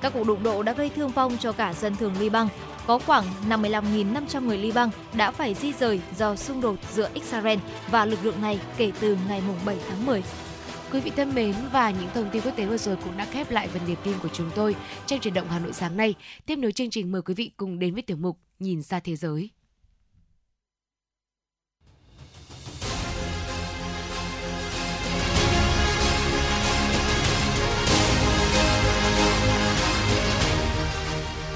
Các cuộc đụng độ đã gây thương vong cho cả dân thường Liban. Có khoảng 55.500 người Liban đã phải di rời do xung đột giữa Israel và lực lượng này kể từ ngày 7 tháng 10. Quý vị thân mến, và những thông tin quốc tế vừa rồi cũng đã khép lại phần điểm tin của chúng tôi trong truyền động Hà Nội sáng nay. Tiếp nối chương trình mời quý vị cùng đến với tiểu mục Nhìn ra thế giới.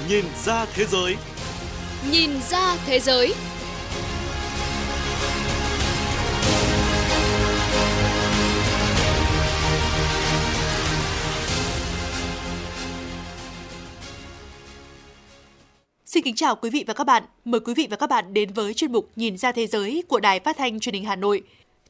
Nhìn ra thế giới. Nhìn ra thế giới. Xin kính chào quý vị và các bạn. Mời quý vị và các bạn đến với chuyên mục Nhìn ra thế giới của Đài Phát thanh Truyền hình Hà Nội.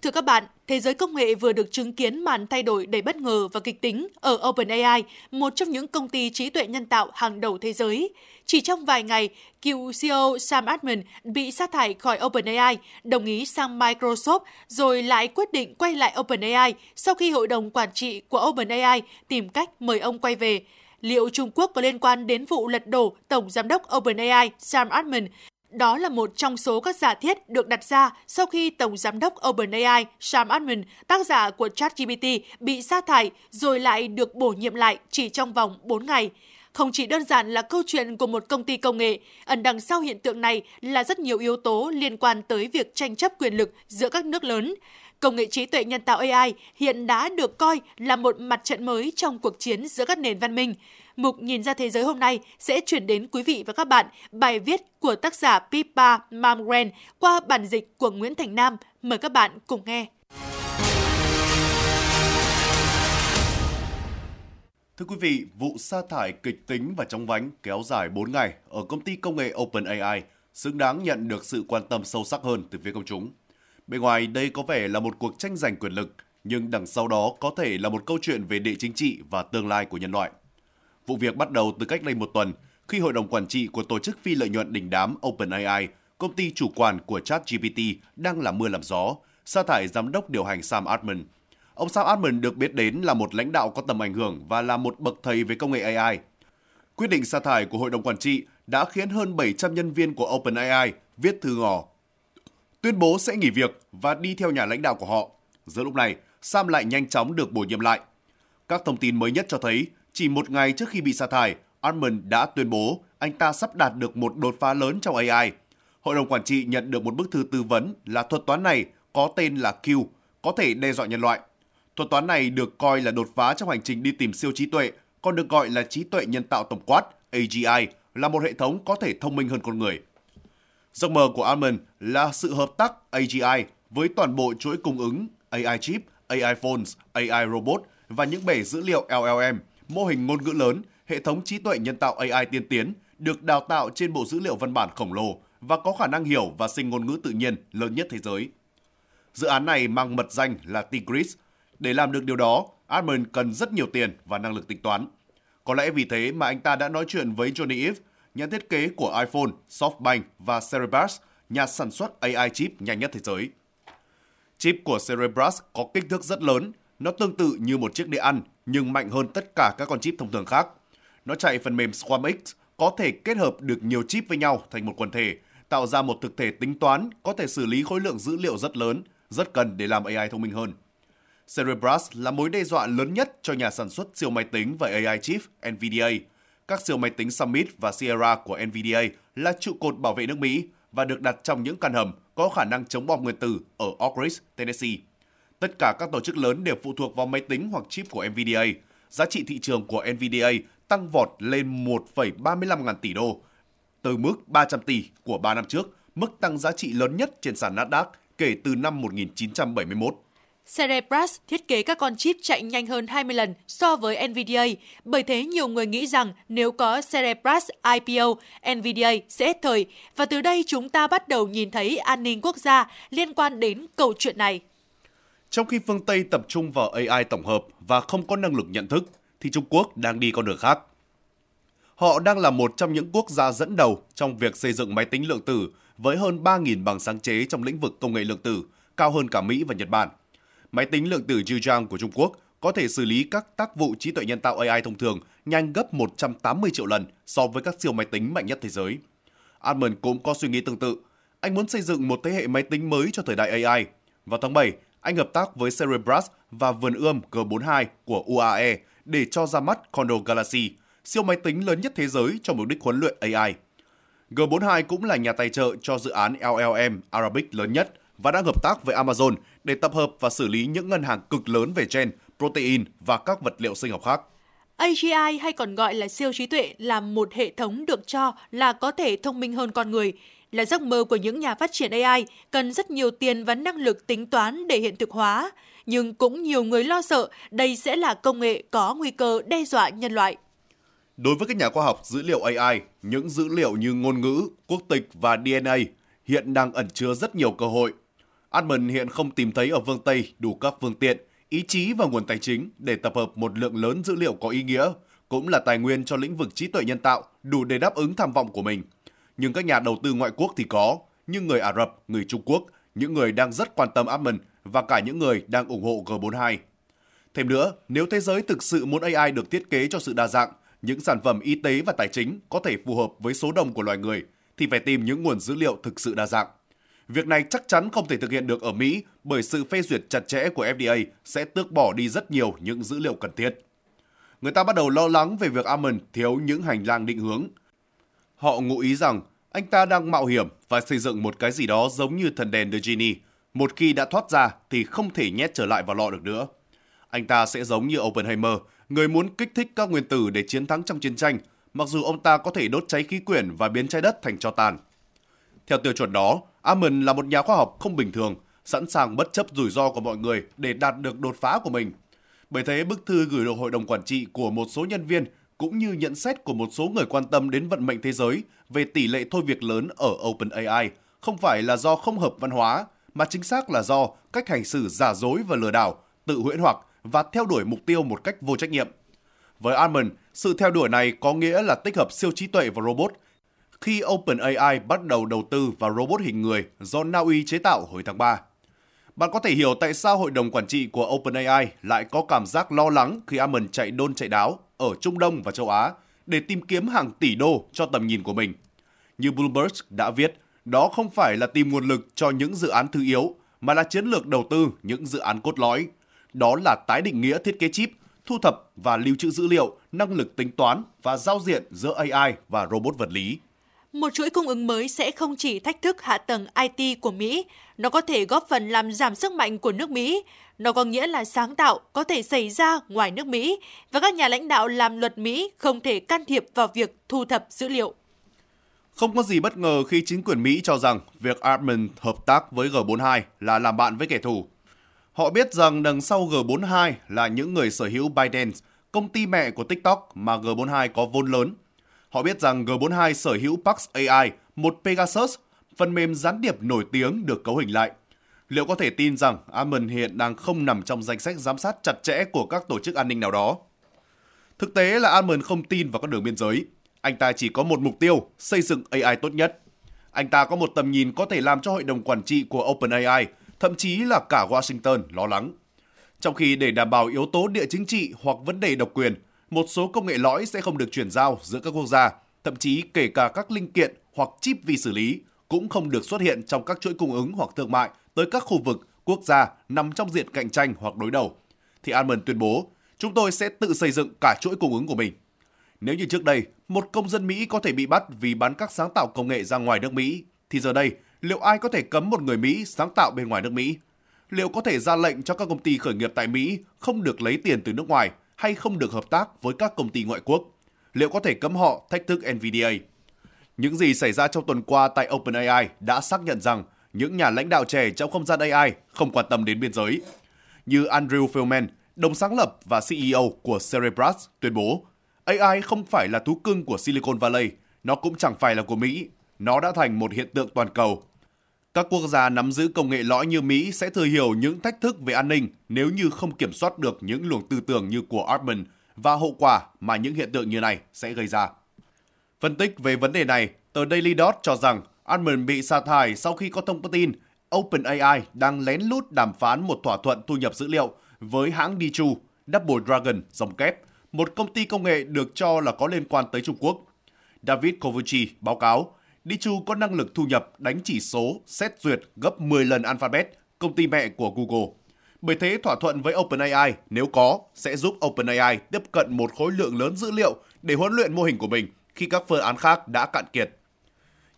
Thưa các bạn, thế giới công nghệ vừa được chứng kiến màn thay đổi đầy bất ngờ và kịch tính ở OpenAI, một trong những công ty trí tuệ nhân tạo hàng đầu thế giới. Chỉ trong vài ngày, cựu CEO Sam Altman bị sa thải khỏi OpenAI, đồng ý sang Microsoft, rồi lại quyết định quay lại OpenAI sau khi hội đồng quản trị của OpenAI tìm cách mời ông quay về. Liệu Trung Quốc có liên quan đến vụ lật đổ Tổng Giám đốc OpenAI Sam Altman đó là một trong số các giả thiết được đặt ra sau khi Tổng Giám đốc OpenAI Sam Altman, tác giả của ChatGPT, bị sa thải rồi lại được bổ nhiệm lại chỉ trong vòng 4 ngày. Không chỉ đơn giản là câu chuyện của một công ty công nghệ, ẩn đằng sau hiện tượng này là rất nhiều yếu tố liên quan tới việc tranh chấp quyền lực giữa các nước lớn. Công nghệ trí tuệ nhân tạo AI hiện đã được coi là một mặt trận mới trong cuộc chiến giữa các nền văn minh. Mục Nhìn ra thế giới hôm nay sẽ chuyển đến quý vị và các bạn bài viết của tác giả Pippa Mamgren qua bản dịch của Nguyễn Thành Nam. Mời các bạn cùng nghe. Thưa quý vị, vụ sa thải kịch tính và chóng vánh kéo dài 4 ngày ở công ty công nghệ OpenAI xứng đáng nhận được sự quan tâm sâu sắc hơn từ phía công chúng. Bên ngoài đây có vẻ là một cuộc tranh giành quyền lực, nhưng đằng sau đó có thể là một câu chuyện về địa chính trị và tương lai của nhân loại. Vụ việc bắt đầu từ cách đây một tuần khi hội đồng quản trị của tổ chức phi lợi nhuận đỉnh đám OpenAI, công ty chủ quản của ChatGPT đang làm mưa làm gió, sa thải giám đốc điều hành Sam Altman. Ông Sam Altman được biết đến là một lãnh đạo có tầm ảnh hưởng và là một bậc thầy về công nghệ AI. Quyết định sa thải của hội đồng quản trị đã khiến hơn 700 nhân viên của OpenAI viết thư ngỏ tuyên bố sẽ nghỉ việc và đi theo nhà lãnh đạo của họ. Giữa lúc này, Sam lại nhanh chóng được bổ nhiệm lại. Các thông tin mới nhất cho thấy, chỉ một ngày trước khi bị sa thải, Altman đã tuyên bố anh ta sắp đạt được một đột phá lớn trong AI. Hội đồng quản trị nhận được một bức thư tư vấn là thuật toán này có tên là Q, có thể đe dọa nhân loại. Thuật toán này được coi là đột phá trong hành trình đi tìm siêu trí tuệ, còn được gọi là trí tuệ nhân tạo tổng quát AGI, là một hệ thống có thể thông minh hơn con người. Giấc mơ của Almond là sự hợp tác AGI với toàn bộ chuỗi cung ứng AI chip, AI phones, AI robot và những bể dữ liệu LLM, mô hình ngôn ngữ lớn, hệ thống trí tuệ nhân tạo AI tiên tiến được đào tạo trên bộ dữ liệu văn bản khổng lồ và có khả năng hiểu và sinh ngôn ngữ tự nhiên lớn nhất thế giới. Dự án này mang mật danh là Tigris. Để làm được điều đó, Admin cần rất nhiều tiền và năng lực tính toán. Có lẽ vì thế mà anh ta đã nói chuyện với Johnny Ive, nhà thiết kế của iPhone, SoftBank và Cerebras, nhà sản xuất AI chip nhanh nhất thế giới. Chip của Cerebras có kích thước rất lớn, nó tương tự như một chiếc đĩa ăn nhưng mạnh hơn tất cả các con chip thông thường khác. Nó chạy phần mềm SwarmX, có thể kết hợp được nhiều chip với nhau thành một quần thể, tạo ra một thực thể tính toán có thể xử lý khối lượng dữ liệu rất lớn, rất cần để làm AI thông minh hơn. Cerebras là mối đe dọa lớn nhất cho nhà sản xuất siêu máy tính và AI chip NVIDIA – các siêu máy tính Summit và Sierra của NVIDIA là trụ cột bảo vệ nước Mỹ và được đặt trong những căn hầm có khả năng chống bom nguyên tử ở Oak Ridge, Tennessee. Tất cả các tổ chức lớn đều phụ thuộc vào máy tính hoặc chip của NVDA. Giá trị thị trường của NVDA tăng vọt lên 1,35 ngàn tỷ đô, từ mức 300 tỷ của 3 năm trước, mức tăng giá trị lớn nhất trên sàn Nasdaq kể từ năm 1971. Cerebras thiết kế các con chip chạy nhanh hơn 20 lần so với NVIDIA, bởi thế nhiều người nghĩ rằng nếu có Cerebras IPO, NVIDIA sẽ hết thời, và từ đây chúng ta bắt đầu nhìn thấy an ninh quốc gia liên quan đến câu chuyện này. Trong khi phương Tây tập trung vào AI tổng hợp và không có năng lực nhận thức, thì Trung Quốc đang đi con đường khác. Họ đang là một trong những quốc gia dẫn đầu trong việc xây dựng máy tính lượng tử với hơn 3.000 bằng sáng chế trong lĩnh vực công nghệ lượng tử – cao hơn cả Mỹ và Nhật Bản. Máy tính lượng tử Zhejiang của Trung Quốc có thể xử lý các tác vụ trí tuệ nhân tạo AI thông thường nhanh gấp 180 triệu lần so với các siêu máy tính mạnh nhất thế giới. Altman cũng có suy nghĩ tương tự. Anh muốn xây dựng một thế hệ máy tính mới cho thời đại AI. Vào tháng 7, anh hợp tác với Cerebras và vườn ươm G42 của UAE để cho ra mắt Condor Galaxy, siêu máy tính lớn nhất thế giới cho mục đích huấn luyện AI. G42 cũng là nhà tài trợ cho dự án LLM Arabic lớn nhất và đang hợp tác với Amazon để tập hợp và xử lý những ngân hàng cực lớn về gen, protein và các vật liệu sinh học khác. AGI hay còn gọi là siêu trí tuệ là một hệ thống được cho là có thể thông minh hơn con người, là giấc mơ của những nhà phát triển AI cần rất nhiều tiền và năng lực tính toán để hiện thực hóa, nhưng cũng nhiều người lo sợ đây sẽ là công nghệ có nguy cơ đe dọa nhân loại. Đối với các nhà khoa học dữ liệu AI, những dữ liệu như ngôn ngữ, quốc tịch và DNA hiện đang ẩn chứa rất nhiều cơ hội. Admin hiện không tìm thấy ở phương Tây đủ các phương tiện, ý chí và nguồn tài chính để tập hợp một lượng lớn dữ liệu có ý nghĩa, cũng là tài nguyên cho lĩnh vực trí tuệ nhân tạo đủ để đáp ứng tham vọng của mình. Nhưng các nhà đầu tư ngoại quốc thì có, như người Ả Rập, người Trung Quốc, những người đang rất quan tâm Apple và cả những người đang ủng hộ G42. Thêm nữa, nếu thế giới thực sự muốn AI được thiết kế cho sự đa dạng, những sản phẩm y tế và tài chính có thể phù hợp với số đông của loài người, thì phải tìm những nguồn dữ liệu thực sự đa dạng. Việc này chắc chắn không thể thực hiện được ở Mỹ bởi sự phê duyệt chặt chẽ của FDA sẽ tước bỏ đi rất nhiều những dữ liệu cần thiết. Người ta bắt đầu lo lắng về việc Amon thiếu những hành lang định hướng. Họ ngụ ý rằng anh ta đang mạo hiểm và xây dựng một cái gì đó giống như thần đèn The Genie. Một khi đã thoát ra thì không thể nhét trở lại vào lọ được nữa. Anh ta sẽ giống như Oppenheimer, người muốn kích thích các nguyên tử để chiến thắng trong chiến tranh, mặc dù ông ta có thể đốt cháy khí quyển và biến trái đất thành cho tàn. Theo tiêu chuẩn đó, Amon là một nhà khoa học không bình thường, sẵn sàng bất chấp rủi ro của mọi người để đạt được đột phá của mình. Bởi thế, bức thư gửi được hội đồng quản trị của một số nhân viên cũng như nhận xét của một số người quan tâm đến vận mệnh thế giới về tỷ lệ thôi việc lớn ở OpenAI không phải là do không hợp văn hóa, mà chính xác là do cách hành xử giả dối và lừa đảo, tự huyễn hoặc và theo đuổi mục tiêu một cách vô trách nhiệm. Với Almond, sự theo đuổi này có nghĩa là tích hợp siêu trí tuệ và robot. Khi OpenAI bắt đầu đầu tư vào robot hình người do Na Uy chế tạo hồi tháng 3. Bạn có thể hiểu tại sao hội đồng quản trị của OpenAI lại có cảm giác lo lắng khi Almond chạy đôn chạy đáo ở Trung Đông và châu Á để tìm kiếm hàng tỷ đô cho tầm nhìn của mình. Như Bloomberg đã viết, đó không phải là tìm nguồn lực cho những dự án thứ yếu, mà là chiến lược đầu tư những dự án cốt lõi. Đó là tái định nghĩa thiết kế chip, thu thập và lưu trữ dữ liệu, năng lực tính toán và giao diện giữa AI và robot vật lý. Một chuỗi cung ứng mới sẽ không chỉ thách thức hạ tầng IT của Mỹ, nó có thể góp phần làm giảm sức mạnh của nước Mỹ. Nó có nghĩa là sáng tạo có thể xảy ra ngoài nước Mỹ và các nhà lãnh đạo làm luật Mỹ không thể can thiệp vào việc thu thập dữ liệu. Không có gì bất ngờ khi chính quyền Mỹ cho rằng việc Armin hợp tác với G42 là làm bạn với kẻ thù. Họ biết rằng đằng sau G42 là những người sở hữu ByteDance, công ty mẹ của TikTok mà G42 có vốn lớn. Họ biết rằng G42 sở hữu Pax AI, một Pegasus, phần mềm gián điệp nổi tiếng được cấu hình lại. Liệu có thể tin rằng Amon hiện đang không nằm trong danh sách giám sát chặt chẽ của các tổ chức an ninh nào đó? Thực tế là Amon không tin vào các đường biên giới. Anh ta chỉ có một mục tiêu, xây dựng AI tốt nhất. Anh ta có một tầm nhìn có thể làm cho hội đồng quản trị của OpenAI, thậm chí là cả Washington lo lắng. Trong khi để đảm bảo yếu tố địa chính trị hoặc vấn đề độc quyền, một số công nghệ lõi sẽ không được chuyển giao giữa các quốc gia, thậm chí kể cả các linh kiện hoặc chip vi xử lý cũng không được xuất hiện trong các chuỗi cung ứng hoặc thương mại tới các khu vực, quốc gia nằm trong diện cạnh tranh hoặc đối đầu. Thì Almond tuyên bố, chúng tôi sẽ tự xây dựng cả chuỗi cung ứng của mình. Nếu như trước đây, một công dân Mỹ có thể bị bắt vì bán các sáng tạo công nghệ ra ngoài nước Mỹ, thì giờ đây, liệu ai có thể cấm một người Mỹ sáng tạo bên ngoài nước Mỹ? Liệu có thể ra lệnh cho các công ty khởi nghiệp tại Mỹ không được lấy tiền từ nước ngoài hay không được hợp tác với các công ty ngoại quốc? Liệu có thể cấm họ thách thức NVDA? Những gì xảy ra trong tuần qua tại OpenAI đã xác nhận rằng những nhà lãnh đạo trẻ trong không gian AI không quan tâm đến biên giới. Như Andrew Feldman, đồng sáng lập và CEO của Cerebras tuyên bố, AI không phải là thú cưng của Silicon Valley, nó cũng chẳng phải là của Mỹ, nó đã thành một hiện tượng toàn cầu. Các quốc gia nắm giữ công nghệ lõi như Mỹ sẽ thừa hiểu những thách thức về an ninh nếu như không kiểm soát được những luồng tư tưởng như của Altman và hậu quả mà những hiện tượng như này sẽ gây ra. Phân tích về vấn đề này, tờ Daily Dot cho rằng Altman bị sa thải sau khi có thông tin OpenAI đang lén lút đàm phán một thỏa thuận thu nhập dữ liệu với hãng Dichu, Double Dragon, dòng kép, một công ty công nghệ được cho là có liên quan tới Trung Quốc. David Kovuchi báo cáo, Dichu có năng lực thu nhập đánh chỉ số xét duyệt gấp 10 lần Alphabet, công ty mẹ của Google. Bởi thế, thỏa thuận với OpenAI nếu có sẽ giúp OpenAI tiếp cận một khối lượng lớn dữ liệu để huấn luyện mô hình của mình khi các phương án khác đã cạn kiệt.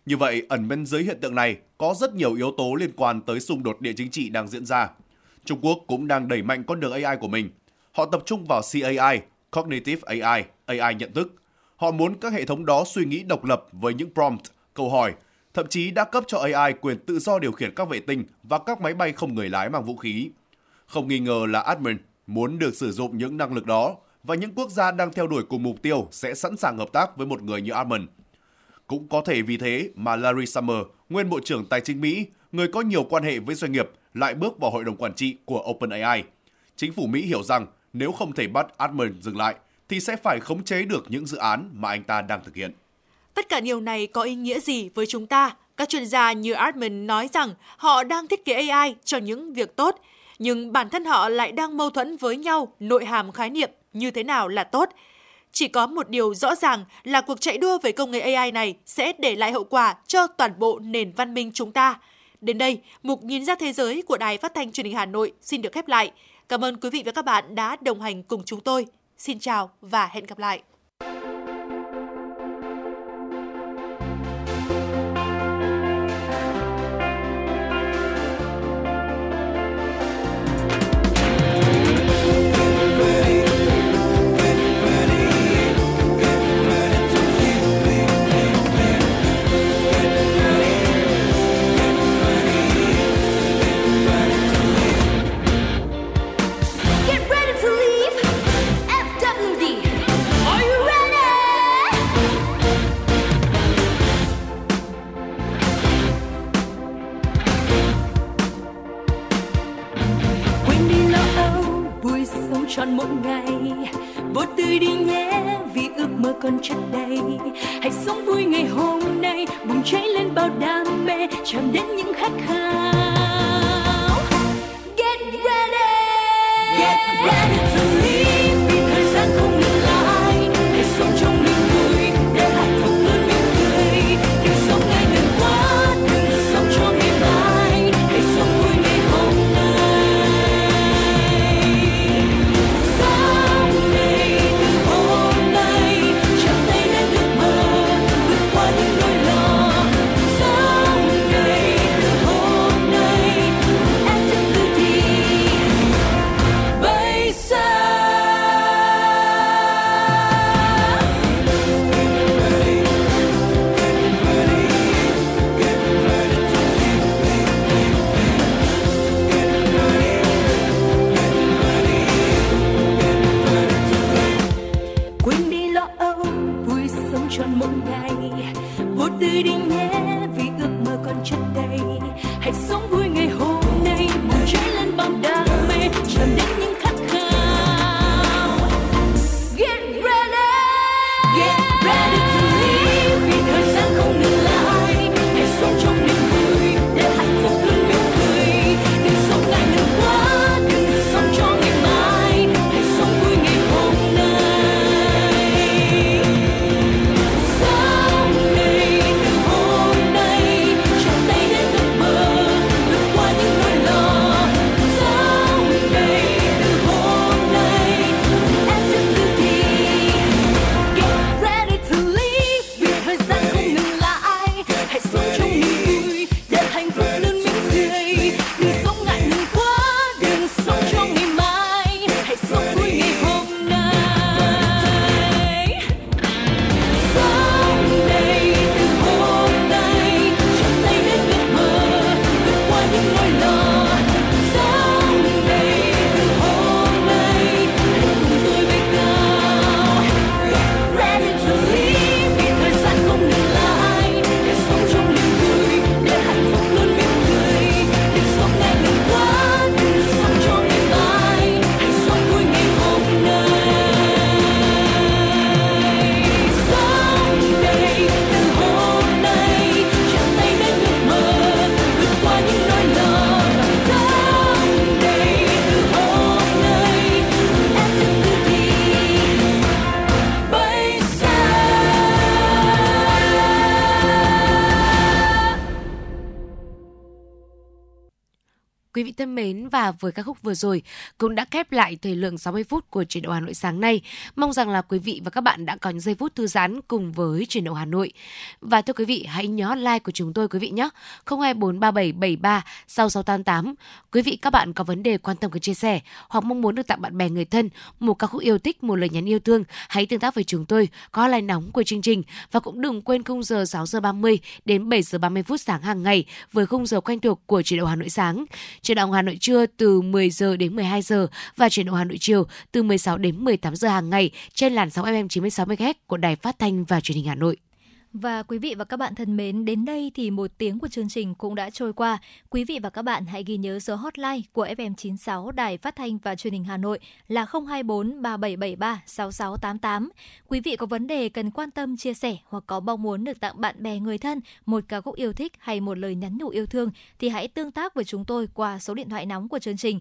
Như vậy, ẩn bên dưới hiện tượng này có rất nhiều yếu tố liên quan tới xung đột địa chính trị đang diễn ra. Trung Quốc cũng đang đẩy mạnh con đường AI của mình. Họ tập trung vào CAI, Cognitive AI, AI nhận thức. Họ muốn các hệ thống đó suy nghĩ độc lập với những prompt, câu hỏi, thậm chí đã cấp cho AI quyền tự do điều khiển các vệ tinh và các máy bay không người lái mang vũ khí. Không nghi ngờ là admin muốn được sử dụng những năng lực đó và những quốc gia đang theo đuổi cùng mục tiêu sẽ sẵn sàng hợp tác với một người như Armand. Cũng có thể vì thế mà Larry Summer, nguyên Bộ trưởng Tài chính Mỹ, người có nhiều quan hệ với doanh nghiệp, lại bước vào hội đồng quản trị của OpenAI. Chính phủ Mỹ hiểu rằng nếu không thể bắt Admin dừng lại, thì sẽ phải khống chế được những dự án mà anh ta đang thực hiện. Tất cả điều này có ý nghĩa gì với chúng ta? Các chuyên gia như Admin nói rằng họ đang thiết kế AI cho những việc tốt, nhưng bản thân họ lại đang mâu thuẫn với nhau nội hàm khái niệm như thế nào là tốt. Chỉ có một điều rõ ràng là cuộc chạy đua về công nghệ AI này sẽ để lại hậu quả cho toàn bộ nền văn minh chúng ta. Đến đây, mục nhìn ra thế giới của Đài Phát thanh Truyền hình Hà Nội xin được khép lại. Cảm ơn quý vị và các bạn đã đồng hành cùng chúng tôi. Xin chào và hẹn gặp lại. Vị thân mến và với các khúc vừa rồi cũng đã khép lại thời lượng 60 phút của chuyển động Hà Nội sáng nay. Mong rằng là quý vị và các bạn đã có những giây phút thư giãn cùng với chuyển động Hà Nội. Và thưa quý vị, hãy nhớ like của chúng tôi quý vị nhé. 0243773 6688. Quý vị các bạn có vấn đề quan tâm cần chia sẻ hoặc mong muốn được tặng bạn bè người thân một ca khúc yêu thích, một lời nhắn yêu thương, hãy tương tác với chúng tôi có hotline nóng của chương trình và cũng đừng quên khung giờ 6 giờ 30 đến 7 giờ 30 phút sáng hàng ngày với khung giờ quen thuộc của chuyển động Hà Nội sáng. Chuyển động Hà Nội trưa từ 10 giờ đến 12 giờ và chuyển động Hà Nội chiều từ 16 đến 18 giờ hàng ngày trên làn sóng FM 96 MHz của Đài Phát thanh và Truyền hình Hà Nội. Và quý vị và các bạn thân mến, đến đây thì một tiếng của chương trình cũng đã trôi qua. Quý vị và các bạn hãy ghi nhớ số hotline của FM96 Đài Phát thanh và Truyền hình Hà Nội là 024 3773 6688. Quý vị có vấn đề cần quan tâm chia sẻ hoặc có mong muốn được tặng bạn bè người thân một ca khúc yêu thích hay một lời nhắn nhủ yêu thương thì hãy tương tác với chúng tôi qua số điện thoại nóng của chương trình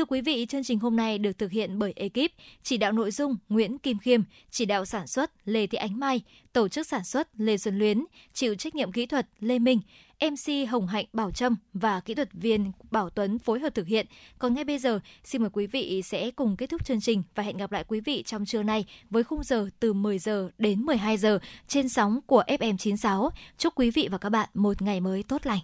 Thưa quý vị, chương trình hôm nay được thực hiện bởi ekip chỉ đạo nội dung Nguyễn Kim Khiêm, chỉ đạo sản xuất Lê Thị Ánh Mai, tổ chức sản xuất Lê Xuân Luyến, chịu trách nhiệm kỹ thuật Lê Minh, MC Hồng Hạnh Bảo Trâm và kỹ thuật viên Bảo Tuấn phối hợp thực hiện. Còn ngay bây giờ, xin mời quý vị sẽ cùng kết thúc chương trình và hẹn gặp lại quý vị trong trưa nay với khung giờ từ 10 giờ đến 12 giờ trên sóng của FM96. Chúc quý vị và các bạn một ngày mới tốt lành.